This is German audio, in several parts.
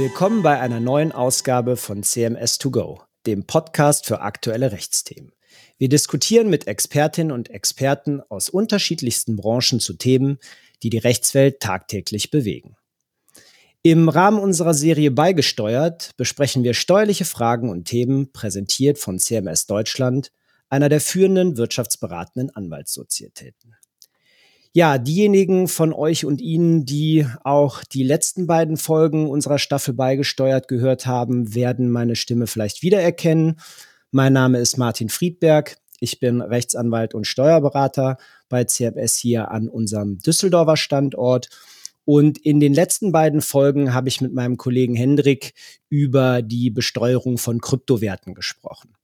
Willkommen bei einer neuen Ausgabe von CMS2Go, dem Podcast für aktuelle Rechtsthemen. Wir diskutieren mit Expertinnen und Experten aus unterschiedlichsten Branchen zu Themen, die die Rechtswelt tagtäglich bewegen. Im Rahmen unserer Serie Beigesteuert besprechen wir steuerliche Fragen und Themen, präsentiert von CMS Deutschland, einer der führenden wirtschaftsberatenden Anwaltssozietäten. Ja, diejenigen von euch und Ihnen, die auch die letzten beiden Folgen unserer Staffel beigesteuert gehört haben, werden meine Stimme vielleicht wiedererkennen. Mein Name ist Martin Friedberg. Ich bin Rechtsanwalt und Steuerberater bei CMS hier an unserem Düsseldorfer Standort. Und in den letzten beiden Folgen habe ich mit meinem Kollegen Hendrik über die Besteuerung von Kryptowerten gesprochen.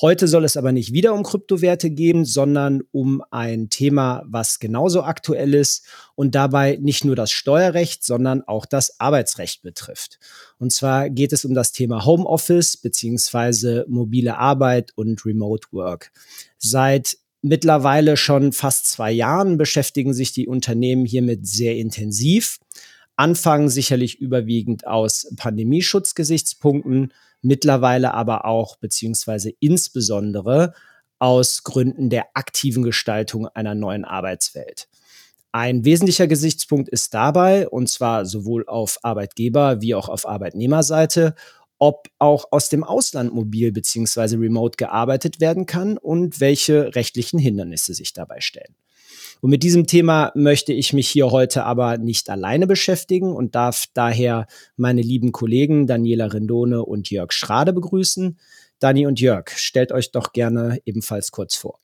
Heute soll es aber nicht wieder um Kryptowerte gehen, sondern um ein Thema, was genauso aktuell ist und dabei nicht nur das Steuerrecht, sondern auch das Arbeitsrecht betrifft. Und zwar geht es um das Thema Homeoffice beziehungsweise mobile Arbeit und Remote Work. Seit mittlerweile schon fast zwei Jahren beschäftigen sich die Unternehmen hiermit sehr intensiv. Anfangen sicherlich überwiegend aus Pandemieschutzgesichtspunkten, mittlerweile aber auch beziehungsweise insbesondere aus Gründen der aktiven Gestaltung einer neuen Arbeitswelt. Ein wesentlicher Gesichtspunkt ist dabei, und zwar sowohl auf Arbeitgeber- wie auch auf Arbeitnehmerseite, ob auch aus dem Ausland mobil beziehungsweise remote gearbeitet werden kann und welche rechtlichen Hindernisse sich dabei stellen. Und mit diesem Thema möchte ich mich hier heute aber nicht alleine beschäftigen und darf daher meine lieben Kollegen Daniela Rendone und Jörg Schrade begrüßen. Dani und Jörg, stellt euch doch gerne ebenfalls kurz vor.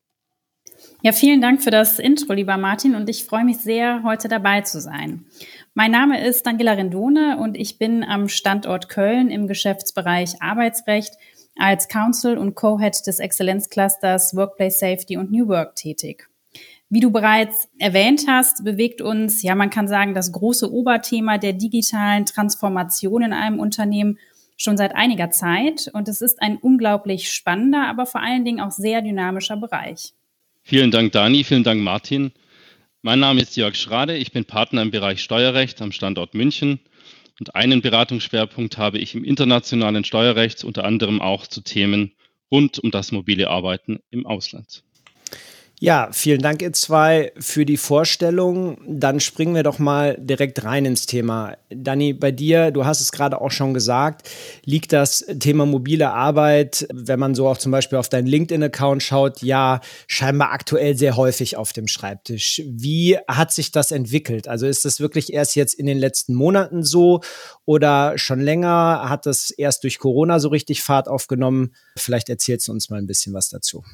Ja, vielen Dank für das Intro, lieber Martin, und ich freue mich sehr, heute dabei zu sein. Mein Name ist Daniela Rendone und ich bin am Standort Köln im Geschäftsbereich Arbeitsrecht als Counsel und Co-Head des Exzellenzclusters Workplace Safety und New Work tätig. Wie du bereits erwähnt hast, bewegt uns, ja, man kann sagen, das große Oberthema der digitalen Transformation in einem Unternehmen schon seit einiger Zeit. Und es ist ein unglaublich spannender, aber vor allen Dingen auch sehr dynamischer Bereich. Vielen Dank, Dani. Vielen Dank, Martin. Mein Name ist Jörg Schrade. Ich bin Partner im Bereich Steuerrecht am Standort München. Und einen Beratungsschwerpunkt habe ich im internationalen Steuerrecht, unter anderem auch zu Themen rund um das mobile Arbeiten im Ausland. Ja, vielen Dank, ihr zwei, für die Vorstellung. Dann springen wir doch mal direkt rein ins Thema. Dani, bei dir, du hast es gerade auch schon gesagt, liegt das Thema mobile Arbeit, wenn man so auch zum Beispiel auf deinen LinkedIn-Account schaut, ja, scheinbar aktuell sehr häufig auf dem Schreibtisch. Wie hat sich das entwickelt? Also ist das wirklich erst jetzt in den letzten Monaten so oder schon länger? Hat das erst durch Corona so richtig Fahrt aufgenommen? Vielleicht erzählst du uns mal ein bisschen was dazu.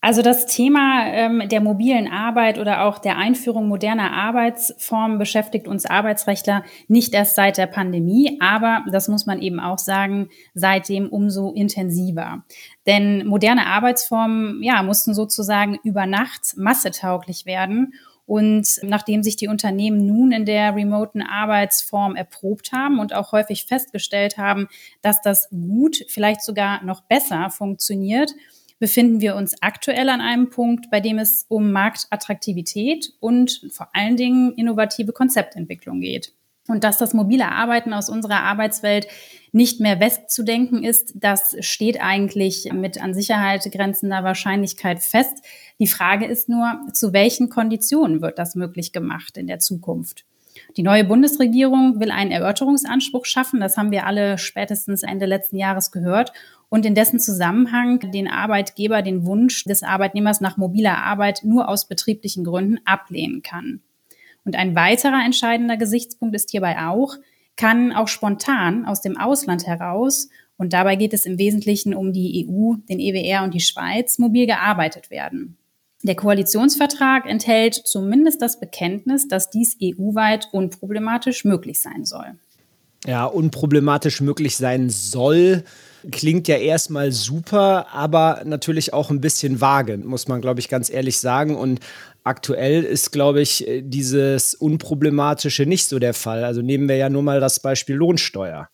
Also das Thema ähm, der mobilen Arbeit oder auch der Einführung moderner Arbeitsformen beschäftigt uns Arbeitsrechtler nicht erst seit der Pandemie, aber das muss man eben auch sagen, seitdem umso intensiver. Denn moderne Arbeitsformen ja, mussten sozusagen über Nacht massetauglich werden. Und nachdem sich die Unternehmen nun in der remoten Arbeitsform erprobt haben und auch häufig festgestellt haben, dass das gut, vielleicht sogar noch besser funktioniert, befinden wir uns aktuell an einem Punkt, bei dem es um Marktattraktivität und vor allen Dingen innovative Konzeptentwicklung geht. Und dass das mobile Arbeiten aus unserer Arbeitswelt nicht mehr wegzudenken ist, das steht eigentlich mit an Sicherheit grenzender Wahrscheinlichkeit fest. Die Frage ist nur, zu welchen Konditionen wird das möglich gemacht in der Zukunft? Die neue Bundesregierung will einen Erörterungsanspruch schaffen. Das haben wir alle spätestens Ende letzten Jahres gehört und in dessen Zusammenhang den Arbeitgeber den Wunsch des Arbeitnehmers nach mobiler Arbeit nur aus betrieblichen Gründen ablehnen kann. Und ein weiterer entscheidender Gesichtspunkt ist hierbei auch, kann auch spontan aus dem Ausland heraus, und dabei geht es im Wesentlichen um die EU, den EWR und die Schweiz, mobil gearbeitet werden. Der Koalitionsvertrag enthält zumindest das Bekenntnis, dass dies EU-weit unproblematisch möglich sein soll. Ja, unproblematisch möglich sein soll klingt ja erstmal super, aber natürlich auch ein bisschen vage, muss man, glaube ich, ganz ehrlich sagen. Und aktuell ist, glaube ich, dieses Unproblematische nicht so der Fall. Also nehmen wir ja nur mal das Beispiel Lohnsteuer.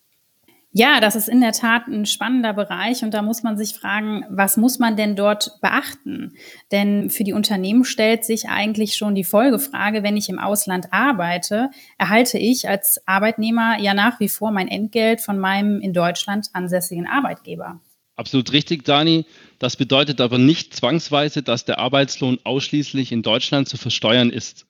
Ja, das ist in der Tat ein spannender Bereich und da muss man sich fragen, was muss man denn dort beachten? Denn für die Unternehmen stellt sich eigentlich schon die Folgefrage, wenn ich im Ausland arbeite, erhalte ich als Arbeitnehmer ja nach wie vor mein Entgelt von meinem in Deutschland ansässigen Arbeitgeber. Absolut richtig, Dani. Das bedeutet aber nicht zwangsweise, dass der Arbeitslohn ausschließlich in Deutschland zu versteuern ist.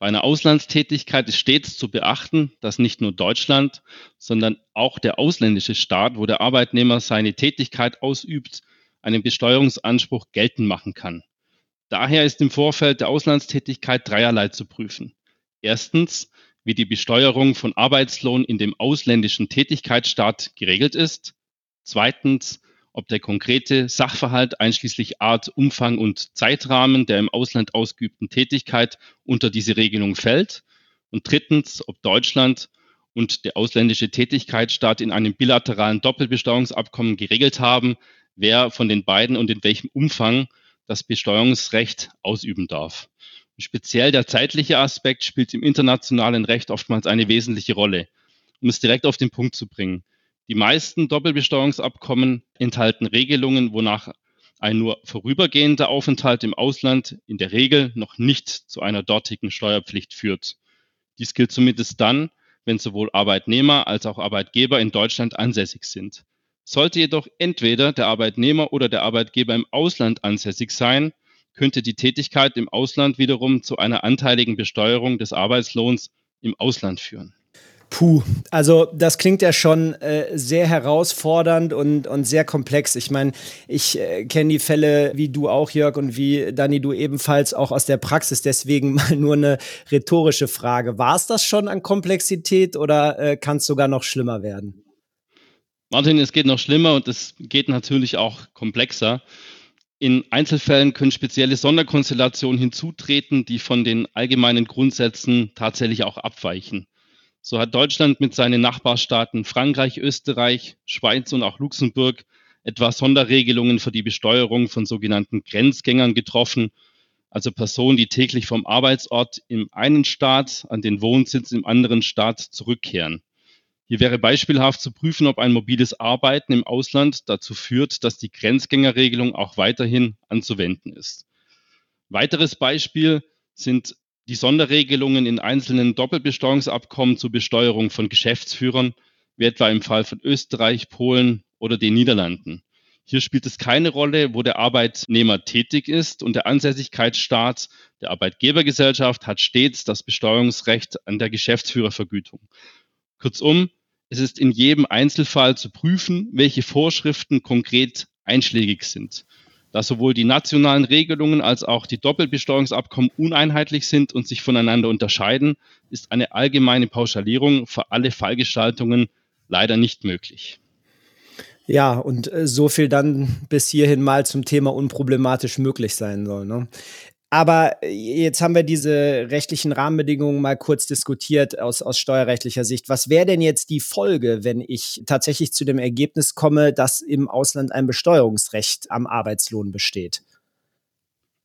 Bei einer Auslandstätigkeit ist stets zu beachten, dass nicht nur Deutschland, sondern auch der ausländische Staat, wo der Arbeitnehmer seine Tätigkeit ausübt, einen Besteuerungsanspruch geltend machen kann. Daher ist im Vorfeld der Auslandstätigkeit dreierlei zu prüfen. Erstens, wie die Besteuerung von Arbeitslohn in dem ausländischen Tätigkeitsstaat geregelt ist. Zweitens, ob der konkrete Sachverhalt einschließlich Art, Umfang und Zeitrahmen der im Ausland ausgeübten Tätigkeit unter diese Regelung fällt. Und drittens, ob Deutschland und der ausländische Tätigkeitsstaat in einem bilateralen Doppelbesteuerungsabkommen geregelt haben, wer von den beiden und in welchem Umfang das Besteuerungsrecht ausüben darf. speziell der zeitliche Aspekt spielt im internationalen Recht oftmals eine wesentliche Rolle. Um es direkt auf den Punkt zu bringen. Die meisten Doppelbesteuerungsabkommen enthalten Regelungen, wonach ein nur vorübergehender Aufenthalt im Ausland in der Regel noch nicht zu einer dortigen Steuerpflicht führt. Dies gilt zumindest dann, wenn sowohl Arbeitnehmer als auch Arbeitgeber in Deutschland ansässig sind. Sollte jedoch entweder der Arbeitnehmer oder der Arbeitgeber im Ausland ansässig sein, könnte die Tätigkeit im Ausland wiederum zu einer anteiligen Besteuerung des Arbeitslohns im Ausland führen. Puh, also das klingt ja schon äh, sehr herausfordernd und, und sehr komplex. Ich meine, ich äh, kenne die Fälle wie du auch, Jörg, und wie Dani, du ebenfalls auch aus der Praxis. Deswegen mal nur eine rhetorische Frage. War es das schon an Komplexität oder äh, kann es sogar noch schlimmer werden? Martin, es geht noch schlimmer und es geht natürlich auch komplexer. In Einzelfällen können spezielle Sonderkonstellationen hinzutreten, die von den allgemeinen Grundsätzen tatsächlich auch abweichen. So hat Deutschland mit seinen Nachbarstaaten Frankreich, Österreich, Schweiz und auch Luxemburg etwa Sonderregelungen für die Besteuerung von sogenannten Grenzgängern getroffen, also Personen, die täglich vom Arbeitsort im einen Staat an den Wohnsitz im anderen Staat zurückkehren. Hier wäre beispielhaft zu prüfen, ob ein mobiles Arbeiten im Ausland dazu führt, dass die Grenzgängerregelung auch weiterhin anzuwenden ist. Weiteres Beispiel sind die Sonderregelungen in einzelnen Doppelbesteuerungsabkommen zur Besteuerung von Geschäftsführern, wie etwa im Fall von Österreich, Polen oder den Niederlanden. Hier spielt es keine Rolle, wo der Arbeitnehmer tätig ist und der Ansässigkeitsstaat der Arbeitgebergesellschaft hat stets das Besteuerungsrecht an der Geschäftsführervergütung. Kurzum, es ist in jedem Einzelfall zu prüfen, welche Vorschriften konkret einschlägig sind da sowohl die nationalen Regelungen als auch die Doppelbesteuerungsabkommen uneinheitlich sind und sich voneinander unterscheiden, ist eine allgemeine Pauschalierung für alle Fallgestaltungen leider nicht möglich. Ja, und äh, so viel dann bis hierhin mal zum Thema unproblematisch möglich sein soll. Ne? Aber äh, jetzt haben wir diese rechtlichen Rahmenbedingungen mal kurz diskutiert aus, aus steuerrechtlicher Sicht. Was wäre denn jetzt die Folge, wenn ich tatsächlich zu dem Ergebnis komme, dass im Ausland ein Besteuerungsrecht am Arbeitslohn besteht?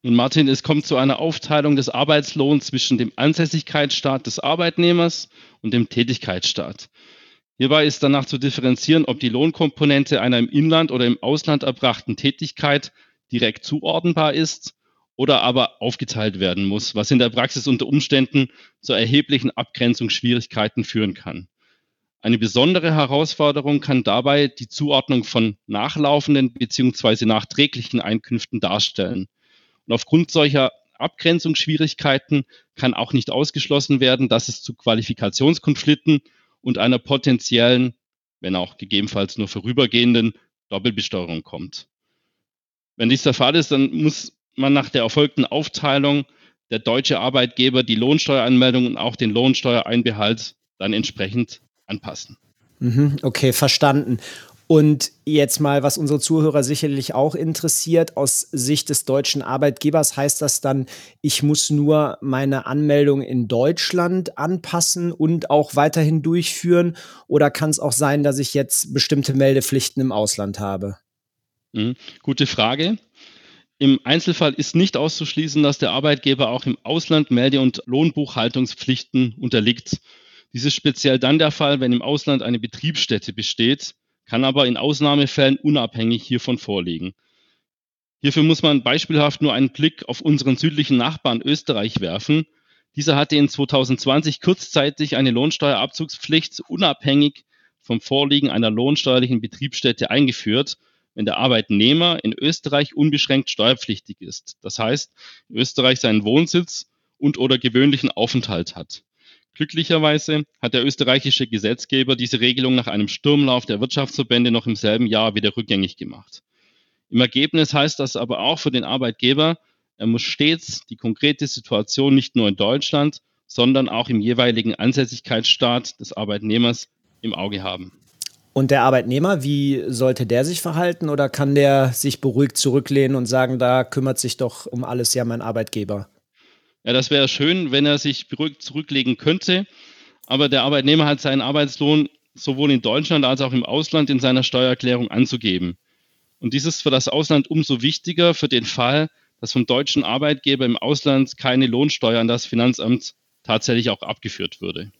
Nun, Martin, es kommt zu einer Aufteilung des Arbeitslohns zwischen dem Ansässigkeitsstaat des Arbeitnehmers und dem Tätigkeitsstaat. Hierbei ist danach zu differenzieren, ob die Lohnkomponente einer im Inland oder im Ausland erbrachten Tätigkeit direkt zuordnenbar ist oder aber aufgeteilt werden muss, was in der Praxis unter Umständen zu erheblichen Abgrenzungsschwierigkeiten führen kann. Eine besondere Herausforderung kann dabei die Zuordnung von nachlaufenden bzw. nachträglichen Einkünften darstellen. Und aufgrund solcher Abgrenzungsschwierigkeiten kann auch nicht ausgeschlossen werden, dass es zu Qualifikationskonflikten und einer potenziellen, wenn auch gegebenenfalls nur vorübergehenden Doppelbesteuerung kommt. Wenn dies der Fall ist, dann muss man nach der erfolgten Aufteilung der deutsche Arbeitgeber die Lohnsteueranmeldung und auch den Lohnsteuereinbehalt dann entsprechend anpassen. Mhm, okay, verstanden. Und jetzt mal, was unsere Zuhörer sicherlich auch interessiert, aus Sicht des deutschen Arbeitgebers heißt das dann, ich muss nur meine Anmeldung in Deutschland anpassen und auch weiterhin durchführen? Oder kann es auch sein, dass ich jetzt bestimmte Meldepflichten im Ausland habe? Mhm, gute Frage. Im Einzelfall ist nicht auszuschließen, dass der Arbeitgeber auch im Ausland Melde- und Lohnbuchhaltungspflichten unterliegt. Dies ist speziell dann der Fall, wenn im Ausland eine Betriebsstätte besteht, kann aber in Ausnahmefällen unabhängig hiervon vorliegen. Hierfür muss man beispielhaft nur einen Blick auf unseren südlichen Nachbarn Österreich werfen. Dieser hatte in 2020 kurzzeitig eine Lohnsteuerabzugspflicht unabhängig vom Vorliegen einer lohnsteuerlichen Betriebsstätte eingeführt, wenn der Arbeitnehmer in Österreich unbeschränkt steuerpflichtig ist. Das heißt, in Österreich seinen Wohnsitz und oder gewöhnlichen Aufenthalt hat. Glücklicherweise hat der österreichische Gesetzgeber diese Regelung nach einem Sturmlauf der Wirtschaftsverbände noch im selben Jahr wieder rückgängig gemacht. Im Ergebnis heißt das aber auch für den Arbeitgeber, er muss stets die konkrete Situation nicht nur in Deutschland, sondern auch im jeweiligen Ansässigkeitsstaat des Arbeitnehmers im Auge haben. Und der Arbeitnehmer, wie sollte der sich verhalten oder kann der sich beruhigt zurücklehnen und sagen, da kümmert sich doch um alles ja mein Arbeitgeber? Ja, das wäre schön, wenn er sich beruhigt zurücklegen könnte, aber der Arbeitnehmer hat seinen Arbeitslohn sowohl in Deutschland als auch im Ausland in seiner Steuererklärung anzugeben. Und dies ist für das Ausland umso wichtiger für den Fall, dass vom deutschen Arbeitgeber im Ausland keine Lohnsteuer an das Finanzamt tatsächlich auch abgeführt würde.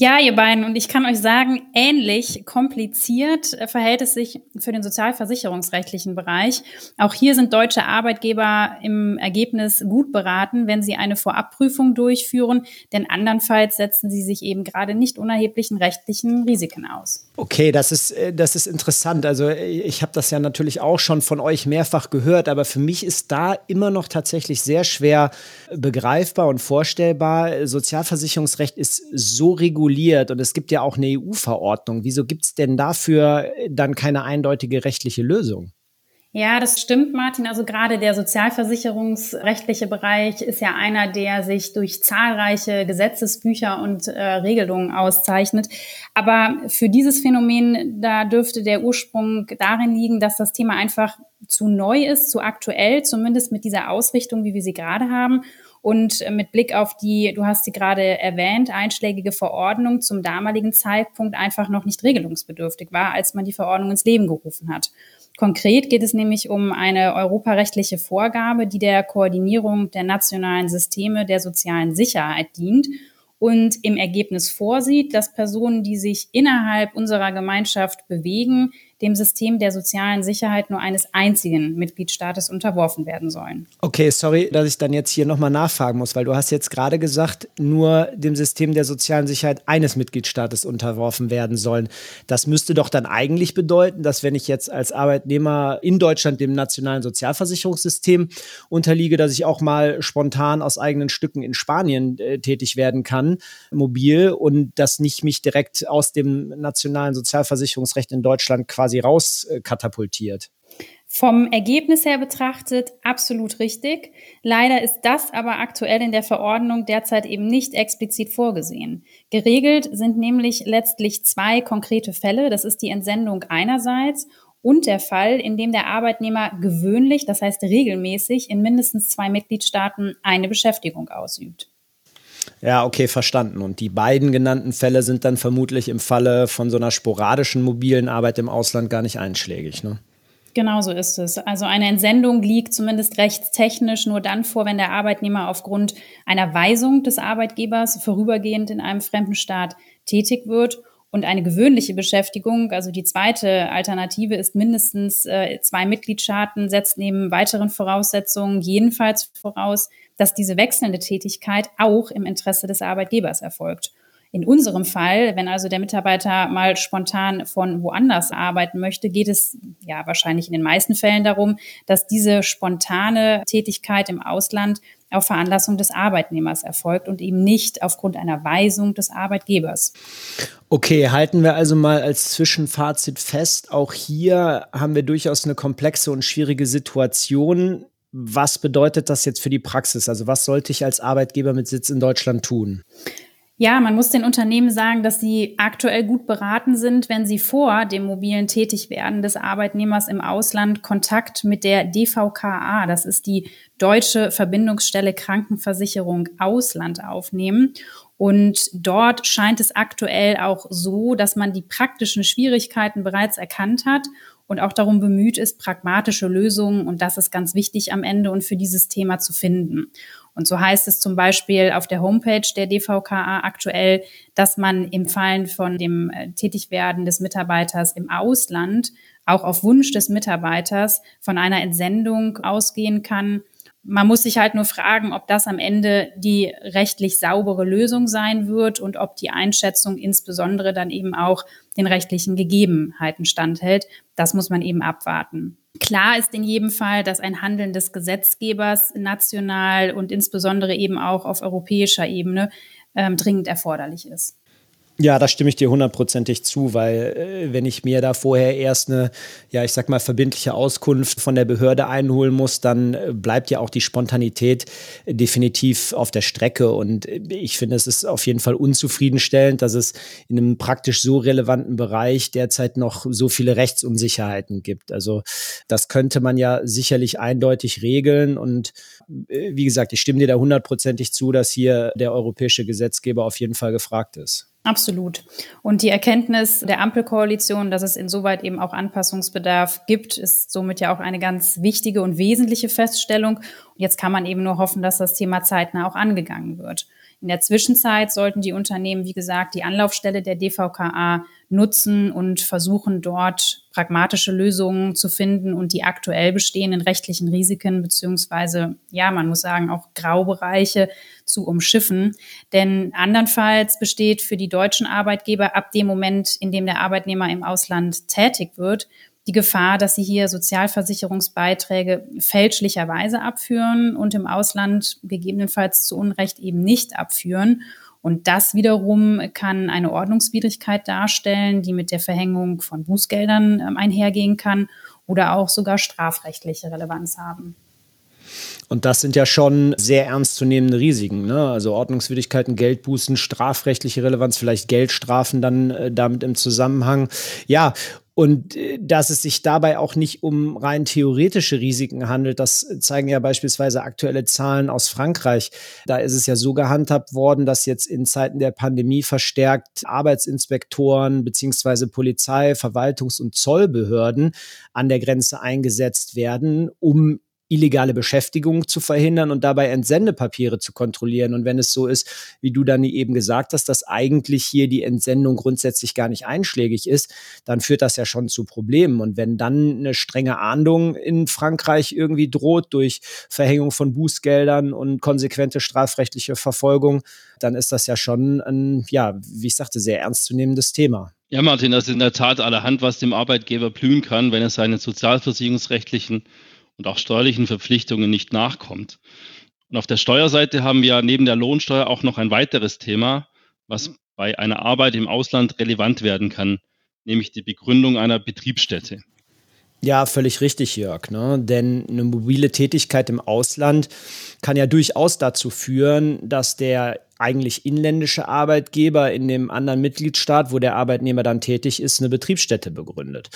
Ja, ihr beiden, und ich kann euch sagen, ähnlich kompliziert äh, verhält es sich für den sozialversicherungsrechtlichen Bereich. Auch hier sind deutsche Arbeitgeber im Ergebnis gut beraten, wenn sie eine Vorabprüfung durchführen, denn andernfalls setzen sie sich eben gerade nicht unerheblichen rechtlichen Risiken aus. Okay, das ist, äh, das ist interessant. Also äh, ich habe das ja natürlich auch schon von euch mehrfach gehört, aber für mich ist da immer noch tatsächlich sehr schwer begreifbar und vorstellbar. Sozialversicherungsrecht ist so reguliert und es gibt ja auch eine EU-Verordnung. Wieso gibt es denn dafür dann keine eindeutige rechtliche Lösung? Ja, das stimmt, Martin. Also gerade der sozialversicherungsrechtliche Bereich ist ja einer, der sich durch zahlreiche Gesetzesbücher und äh, Regelungen auszeichnet. Aber für dieses Phänomen, da dürfte der Ursprung darin liegen, dass das Thema einfach zu neu ist, zu aktuell, zumindest mit dieser Ausrichtung, wie wir sie gerade haben und äh, mit Blick auf die, du hast sie gerade erwähnt, einschlägige Verordnung zum damaligen Zeitpunkt einfach noch nicht regelungsbedürftig war, als man die Verordnung ins Leben gerufen hat. Konkret geht es nämlich um eine europarechtliche Vorgabe, die der Koordinierung der nationalen Systeme der sozialen Sicherheit dient und im Ergebnis vorsieht, dass Personen, die sich innerhalb unserer Gemeinschaft bewegen, dem System der sozialen Sicherheit nur eines einzigen Mitgliedstaates unterworfen werden sollen. Okay, sorry, dass ich dann jetzt hier nochmal nachfragen muss, weil du hast jetzt gerade gesagt, nur dem System der sozialen Sicherheit eines Mitgliedstaates unterworfen werden sollen. Das müsste doch dann eigentlich bedeuten, dass wenn ich jetzt als Arbeitnehmer in Deutschland dem nationalen Sozialversicherungssystem unterliege, dass ich auch mal spontan aus eigenen Stücken in Spanien äh, tätig werden kann, mobil, und dass nicht mich direkt aus dem nationalen Sozialversicherungsrecht in Deutschland quasi quasi rauskatapultiert. Vom Ergebnis her betrachtet absolut richtig. Leider ist das aber aktuell in der Verordnung derzeit eben nicht explizit vorgesehen. Geregelt sind nämlich letztlich zwei konkrete Fälle. Das ist die Entsendung einerseits und der Fall, in dem der Arbeitnehmer gewöhnlich, das heißt regelmäßig, in mindestens zwei Mitgliedstaaten eine Beschäftigung ausübt. Ja, okay, verstanden. Und die beiden genannten Fälle sind dann vermutlich im Falle von so einer sporadischen mobilen Arbeit im Ausland gar nicht einschlägig, ne? Genau so ist es. Also eine Entsendung liegt zumindest rechtstechnisch nur dann vor, wenn der Arbeitnehmer aufgrund einer Weisung des Arbeitgebers vorübergehend in einem fremden Staat tätig wird. Und eine gewöhnliche Beschäftigung, also die zweite Alternative ist mindestens äh, zwei Mitgliedstaaten, setzt neben weiteren Voraussetzungen jedenfalls voraus, dass diese wechselnde Tätigkeit auch im Interesse des Arbeitgebers erfolgt. In unserem Fall, wenn also der Mitarbeiter mal spontan von woanders arbeiten möchte, geht es ja wahrscheinlich in den meisten Fällen darum, dass diese spontane Tätigkeit im Ausland auf Veranlassung des Arbeitnehmers erfolgt und eben nicht aufgrund einer Weisung des Arbeitgebers. Okay, halten wir also mal als Zwischenfazit fest, auch hier haben wir durchaus eine komplexe und schwierige Situation was bedeutet das jetzt für die Praxis? Also was sollte ich als Arbeitgeber mit Sitz in Deutschland tun? Ja, man muss den Unternehmen sagen, dass sie aktuell gut beraten sind, wenn sie vor dem mobilen Tätigwerden des Arbeitnehmers im Ausland Kontakt mit der DVKA, das ist die Deutsche Verbindungsstelle Krankenversicherung Ausland aufnehmen. Und dort scheint es aktuell auch so, dass man die praktischen Schwierigkeiten bereits erkannt hat und auch darum bemüht ist, pragmatische Lösungen, und das ist ganz wichtig am Ende und für dieses Thema zu finden. Und so heißt es zum Beispiel auf der Homepage der DVKA aktuell, dass man im Fallen von dem äh, Tätigwerden des Mitarbeiters im Ausland auch auf Wunsch des Mitarbeiters von einer Entsendung ausgehen kann. Man muss sich halt nur fragen, ob das am Ende die rechtlich saubere Lösung sein wird und ob die Einschätzung insbesondere dann eben auch den rechtlichen Gegebenheiten standhält. Das muss man eben abwarten. Klar ist in jedem Fall, dass ein Handeln des Gesetzgebers national und insbesondere eben auch auf europäischer Ebene ähm, dringend erforderlich ist. Ja, da stimme ich dir hundertprozentig zu, weil äh, wenn ich mir da vorher erst eine, ja, ich sag mal, verbindliche Auskunft von der Behörde einholen muss, dann äh, bleibt ja auch die Spontanität definitiv auf der Strecke. Und äh, ich finde, es ist auf jeden Fall unzufriedenstellend, dass es in einem praktisch so relevanten Bereich derzeit noch so viele Rechtsunsicherheiten gibt. Also das könnte man ja sicherlich eindeutig regeln. Und äh, wie gesagt, ich stimme dir da hundertprozentig zu, dass hier der europäische Gesetzgeber auf jeden Fall gefragt ist. Absolut. Und die Erkenntnis der Ampelkoalition, dass es insoweit eben auch Anpassungsbedarf gibt, ist somit ja auch eine ganz wichtige und wesentliche Feststellung. Und jetzt kann man eben nur hoffen, dass das Thema zeitnah auch angegangen wird. In der Zwischenzeit sollten die Unternehmen, wie gesagt, die Anlaufstelle der DVKA nutzen und versuchen dort pragmatische Lösungen zu finden und die aktuell bestehenden rechtlichen Risiken beziehungsweise, ja, man muss sagen, auch Graubereiche zu umschiffen. Denn andernfalls besteht für die deutschen Arbeitgeber ab dem Moment, in dem der Arbeitnehmer im Ausland tätig wird, die Gefahr, dass sie hier Sozialversicherungsbeiträge fälschlicherweise abführen und im Ausland gegebenenfalls zu Unrecht eben nicht abführen. Und das wiederum kann eine Ordnungswidrigkeit darstellen, die mit der Verhängung von Bußgeldern ähm, einhergehen kann oder auch sogar strafrechtliche Relevanz haben. Und das sind ja schon sehr ernstzunehmende Risiken. Ne? Also Ordnungswidrigkeiten, Geldbußen, strafrechtliche Relevanz, vielleicht Geldstrafen dann äh, damit im Zusammenhang. Ja, und äh, dass es sich dabei auch nicht um rein theoretische Risiken handelt, das zeigen ja beispielsweise aktuelle Zahlen aus Frankreich. Da ist es ja so gehandhabt worden, dass jetzt in Zeiten der Pandemie verstärkt Arbeitsinspektoren beziehungsweise Polizei, Verwaltungs- und Zollbehörden an der Grenze eingesetzt werden, um illegale Beschäftigung zu verhindern und dabei Entsendepapiere zu kontrollieren. Und wenn es so ist, wie du dann eben gesagt hast, dass eigentlich hier die Entsendung grundsätzlich gar nicht einschlägig ist, dann führt das ja schon zu Problemen. Und wenn dann eine strenge Ahndung in Frankreich irgendwie droht durch Verhängung von Bußgeldern und konsequente strafrechtliche Verfolgung, dann ist das ja schon ein, ja, wie ich sagte, sehr ernstzunehmendes Thema. Ja, Martin, das ist in der Tat allerhand, was dem Arbeitgeber blühen kann, wenn er seine sozialversicherungsrechtlichen und auch steuerlichen Verpflichtungen nicht nachkommt. Und auf der Steuerseite haben wir neben der Lohnsteuer auch noch ein weiteres Thema, was bei einer Arbeit im Ausland relevant werden kann, nämlich die Begründung einer Betriebsstätte. Ja, völlig richtig, Jörg. Ne? Denn eine mobile Tätigkeit im Ausland kann ja durchaus dazu führen, dass der eigentlich inländische Arbeitgeber in dem anderen Mitgliedstaat, wo der Arbeitnehmer dann tätig ist, eine Betriebsstätte begründet.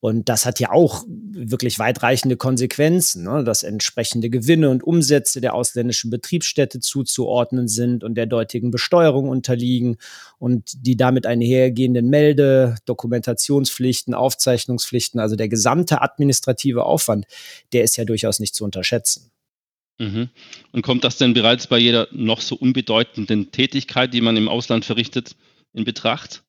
Und das hat ja auch wirklich weitreichende Konsequenzen, ne? dass entsprechende Gewinne und Umsätze der ausländischen Betriebsstätte zuzuordnen sind und der dortigen Besteuerung unterliegen und die damit einhergehenden Melde-, Dokumentationspflichten, Aufzeichnungspflichten, also der gesamte administrative Aufwand, der ist ja durchaus nicht zu unterschätzen. Mhm. Und kommt das denn bereits bei jeder noch so unbedeutenden Tätigkeit, die man im Ausland verrichtet, in Betracht?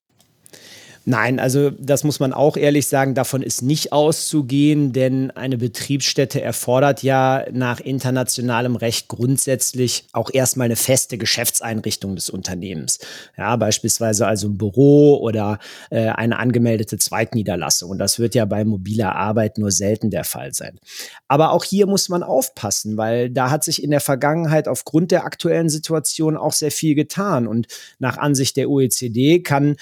Nein, also das muss man auch ehrlich sagen, davon ist nicht auszugehen, denn eine Betriebsstätte erfordert ja nach internationalem Recht grundsätzlich auch erstmal eine feste Geschäftseinrichtung des Unternehmens. Ja, beispielsweise also ein Büro oder äh, eine angemeldete Zweigniederlassung. Und das wird ja bei mobiler Arbeit nur selten der Fall sein. Aber auch hier muss man aufpassen, weil da hat sich in der Vergangenheit aufgrund der aktuellen Situation auch sehr viel getan. Und nach Ansicht der OECD kann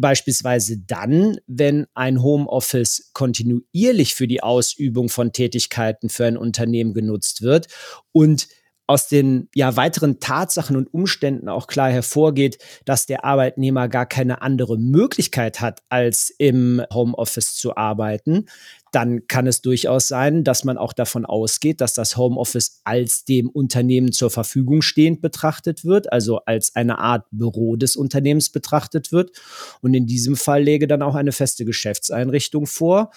beispielsweise dann, wenn ein Homeoffice kontinuierlich für die Ausübung von Tätigkeiten für ein Unternehmen genutzt wird und aus den ja weiteren Tatsachen und Umständen auch klar hervorgeht, dass der Arbeitnehmer gar keine andere Möglichkeit hat, als im Homeoffice zu arbeiten, dann kann es durchaus sein, dass man auch davon ausgeht, dass das Homeoffice als dem Unternehmen zur Verfügung stehend betrachtet wird, also als eine Art Büro des Unternehmens betrachtet wird. Und in diesem Fall läge dann auch eine feste Geschäftseinrichtung vor.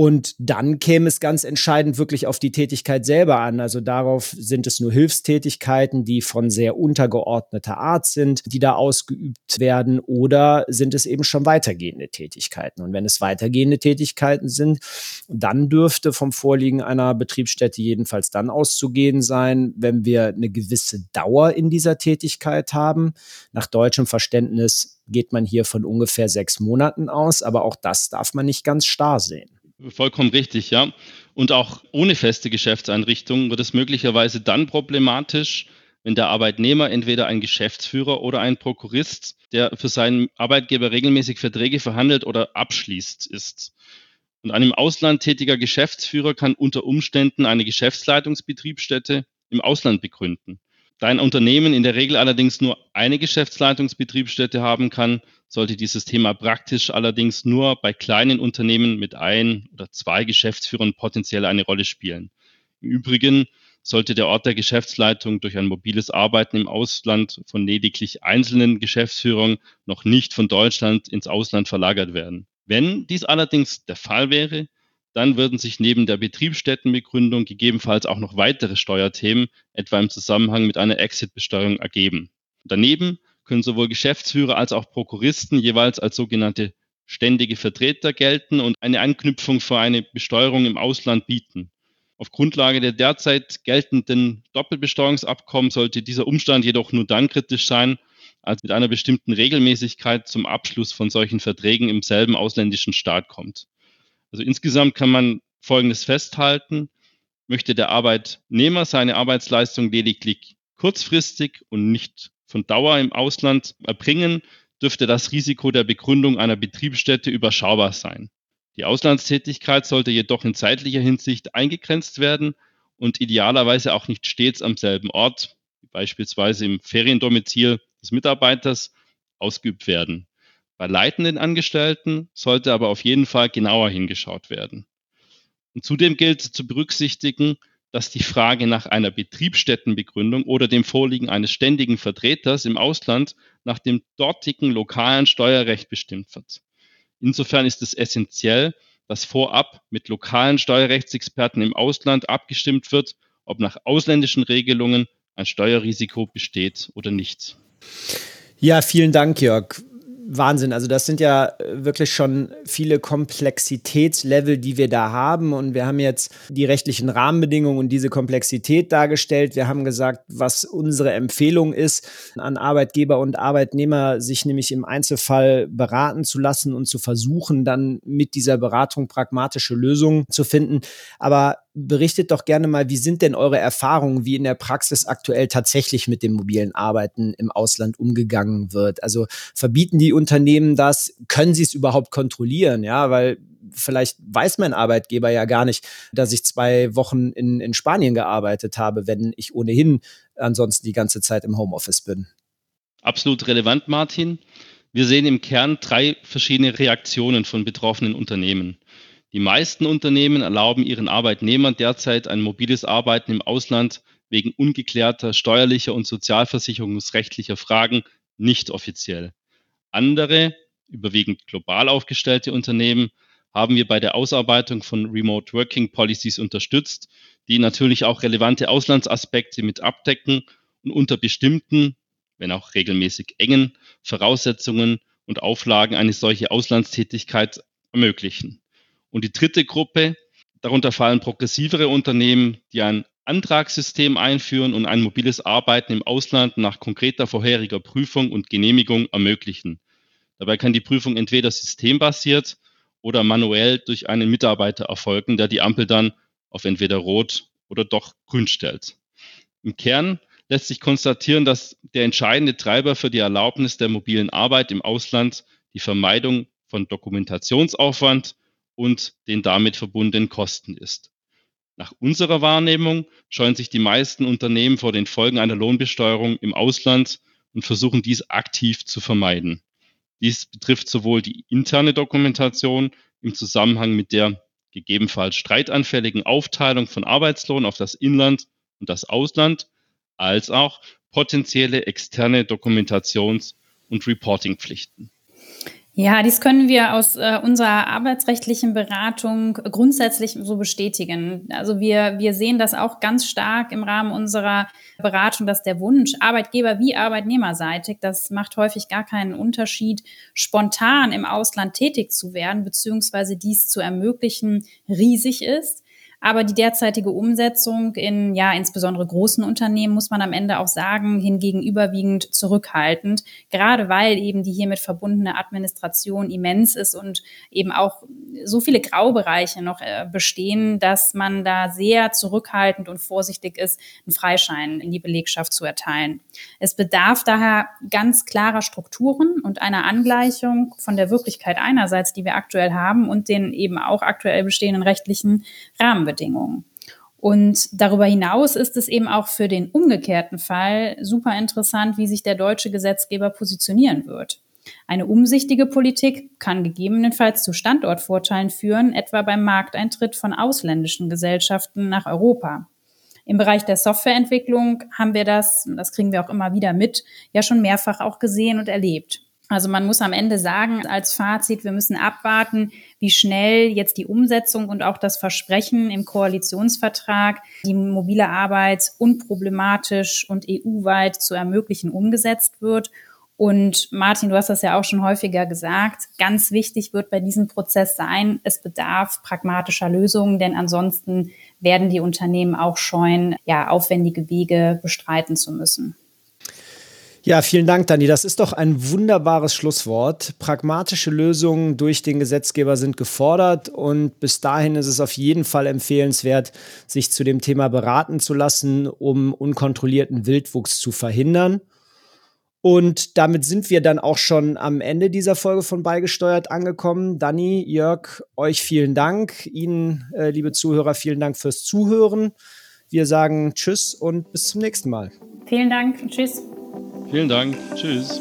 Und dann käme es ganz entscheidend wirklich auf die Tätigkeit selber an. Also darauf sind es nur Hilfstätigkeiten, die von sehr untergeordneter Art sind, die da ausgeübt werden, oder sind es eben schon weitergehende Tätigkeiten? Und wenn es weitergehende Tätigkeiten sind, dann dürfte vom Vorliegen einer Betriebsstätte jedenfalls dann auszugehen sein, wenn wir eine gewisse Dauer in dieser Tätigkeit haben. Nach deutschem Verständnis geht man hier von ungefähr sechs Monaten aus, aber auch das darf man nicht ganz starr sehen. Vollkommen richtig, ja. Und auch ohne feste Geschäftseinrichtung wird es möglicherweise dann problematisch, wenn der Arbeitnehmer entweder ein Geschäftsführer oder ein Prokurist, der für seinen Arbeitgeber regelmäßig Verträge verhandelt oder abschließt, ist. Und ein im Ausland tätiger Geschäftsführer kann unter Umständen eine Geschäftsleitungsbetriebsstätte im Ausland begründen. Da ein Unternehmen in der Regel allerdings nur eine Geschäftsleitungsbetriebsstätte haben kann, sollte dieses Thema praktisch allerdings nur bei kleinen Unternehmen mit ein oder zwei Geschäftsführern potenziell eine Rolle spielen. Im Übrigen sollte der Ort der Geschäftsleitung durch ein mobiles Arbeiten im Ausland von lediglich einzelnen Geschäftsführern noch nicht von Deutschland ins Ausland verlagert werden. Wenn dies allerdings der Fall wäre, dann würden sich neben der Betriebsstättenbegründung gegebenenfalls auch noch weitere Steuerthemen, etwa im Zusammenhang mit einer Exit-Besteuerung, ergeben. Daneben können sowohl Geschäftsführer als auch Prokuristen jeweils als sogenannte ständige Vertreter gelten und eine Anknüpfung für eine Besteuerung im Ausland bieten. Auf Grundlage der derzeit geltenden Doppelbesteuerungsabkommen sollte dieser Umstand jedoch nur dann kritisch sein, als mit einer bestimmten Regelmäßigkeit zum Abschluss von solchen Verträgen im selben ausländischen Staat kommt. Also insgesamt kann man Folgendes festhalten. Möchte der Arbeitnehmer seine Arbeitsleistung lediglich kurzfristig und nicht von Dauer im Ausland erbringen, dürfte das Risiko der Begründung einer Betriebsstätte überschaubar sein. Die Auslandstätigkeit sollte jedoch in zeitlicher Hinsicht eingegrenzt werden und idealerweise auch nicht stets am selben Ort, beispielsweise im Feriendomizil des Mitarbeiters, ausgeübt werden. Bei leitenden Angestellten sollte aber auf jeden Fall genauer hingeschaut werden. Und zudem gilt zu berücksichtigen, dass die Frage nach einer Betriebsstättenbegründung oder dem Vorliegen eines ständigen Vertreters im Ausland nach dem dortigen lokalen Steuerrecht bestimmt wird. Insofern ist es essentiell, dass vorab mit lokalen Steuerrechtsexperten im Ausland abgestimmt wird, ob nach ausländischen Regelungen ein Steuerrisiko besteht oder nicht. Ja, vielen Dank, Jörg. Wahnsinn. Also das sind ja äh, wirklich schon viele Komplexitätslevel, die wir da haben. Und wir haben jetzt die rechtlichen Rahmenbedingungen und diese Komplexität dargestellt. Wir haben gesagt, was unsere Empfehlung ist an Arbeitgeber und Arbeitnehmer, sich nämlich im Einzelfall beraten zu lassen und zu versuchen, dann mit dieser Beratung pragmatische Lösungen zu finden. Aber berichtet doch gerne mal, wie sind denn eure Erfahrungen, wie in der Praxis aktuell tatsächlich mit dem mobilen Arbeiten im Ausland umgegangen wird? Also verbieten die Unternehmen das? Können sie es überhaupt kontrollieren? Ja, weil vielleicht weiß mein Arbeitgeber ja gar nicht, dass ich zwei Wochen in, in Spanien gearbeitet habe, wenn ich ohnehin ansonsten die ganze Zeit im Homeoffice bin. Absolut relevant, Martin. Wir sehen im Kern drei verschiedene Reaktionen von betroffenen Unternehmen. Die meisten Unternehmen erlauben ihren Arbeitnehmern derzeit ein mobiles Arbeiten im Ausland wegen ungeklärter steuerlicher und sozialversicherungsrechtlicher Fragen nicht offiziell. Andere, überwiegend global aufgestellte Unternehmen haben wir bei der Ausarbeitung von Remote Working Policies unterstützt, die natürlich auch relevante Auslandsaspekte mit abdecken und unter bestimmten, wenn auch regelmäßig engen Voraussetzungen und Auflagen eine solche Auslandstätigkeit ermöglichen. Und die dritte Gruppe, darunter fallen progressivere Unternehmen, die ein Antragssystem einführen und ein mobiles Arbeiten im Ausland nach konkreter vorheriger Prüfung und Genehmigung ermöglichen. Dabei kann die Prüfung entweder systembasiert oder manuell durch einen Mitarbeiter erfolgen, der die Ampel dann auf entweder rot oder doch grün stellt. Im Kern lässt sich konstatieren, dass der entscheidende Treiber für die Erlaubnis der mobilen Arbeit im Ausland die Vermeidung von Dokumentationsaufwand und den damit verbundenen Kosten ist. Nach unserer Wahrnehmung scheuen sich die meisten Unternehmen vor den Folgen einer Lohnbesteuerung im Ausland und versuchen dies aktiv zu vermeiden. Dies betrifft sowohl die interne Dokumentation im Zusammenhang mit der gegebenenfalls streitanfälligen Aufteilung von Arbeitslohn auf das Inland und das Ausland, als auch potenzielle externe Dokumentations- und Reportingpflichten. Ja, dies können wir aus äh, unserer arbeitsrechtlichen Beratung grundsätzlich so bestätigen. Also wir, wir sehen das auch ganz stark im Rahmen unserer Beratung, dass der Wunsch Arbeitgeber wie Arbeitnehmerseitig, das macht häufig gar keinen Unterschied, spontan im Ausland tätig zu werden, beziehungsweise dies zu ermöglichen, riesig ist. Aber die derzeitige Umsetzung in, ja, insbesondere großen Unternehmen, muss man am Ende auch sagen, hingegen überwiegend zurückhaltend, gerade weil eben die hiermit verbundene Administration immens ist und eben auch so viele Graubereiche noch äh, bestehen, dass man da sehr zurückhaltend und vorsichtig ist, einen Freischein in die Belegschaft zu erteilen. Es bedarf daher ganz klarer Strukturen und einer Angleichung von der Wirklichkeit einerseits, die wir aktuell haben, und den eben auch aktuell bestehenden rechtlichen Rahmenbedingungen. Rahmenbedingungen. Und darüber hinaus ist es eben auch für den umgekehrten Fall super interessant, wie sich der deutsche Gesetzgeber positionieren wird. Eine umsichtige Politik kann gegebenenfalls zu Standortvorteilen führen, etwa beim Markteintritt von ausländischen Gesellschaften nach Europa. Im Bereich der Softwareentwicklung haben wir das, das kriegen wir auch immer wieder mit, ja schon mehrfach auch gesehen und erlebt. Also man muss am Ende sagen, als Fazit, wir müssen abwarten, wie schnell jetzt die Umsetzung und auch das Versprechen im Koalitionsvertrag, die mobile Arbeit unproblematisch und EU-weit zu ermöglichen, umgesetzt wird. Und Martin, du hast das ja auch schon häufiger gesagt, ganz wichtig wird bei diesem Prozess sein, es bedarf pragmatischer Lösungen, denn ansonsten werden die Unternehmen auch scheuen, ja, aufwendige Wege bestreiten zu müssen. Ja, vielen Dank, Dani. Das ist doch ein wunderbares Schlusswort. Pragmatische Lösungen durch den Gesetzgeber sind gefordert und bis dahin ist es auf jeden Fall empfehlenswert, sich zu dem Thema beraten zu lassen, um unkontrollierten Wildwuchs zu verhindern. Und damit sind wir dann auch schon am Ende dieser Folge von Beigesteuert angekommen. Dani, Jörg, euch vielen Dank. Ihnen, äh, liebe Zuhörer, vielen Dank fürs Zuhören. Wir sagen Tschüss und bis zum nächsten Mal. Vielen Dank. Tschüss. Vielen Dank. Tschüss.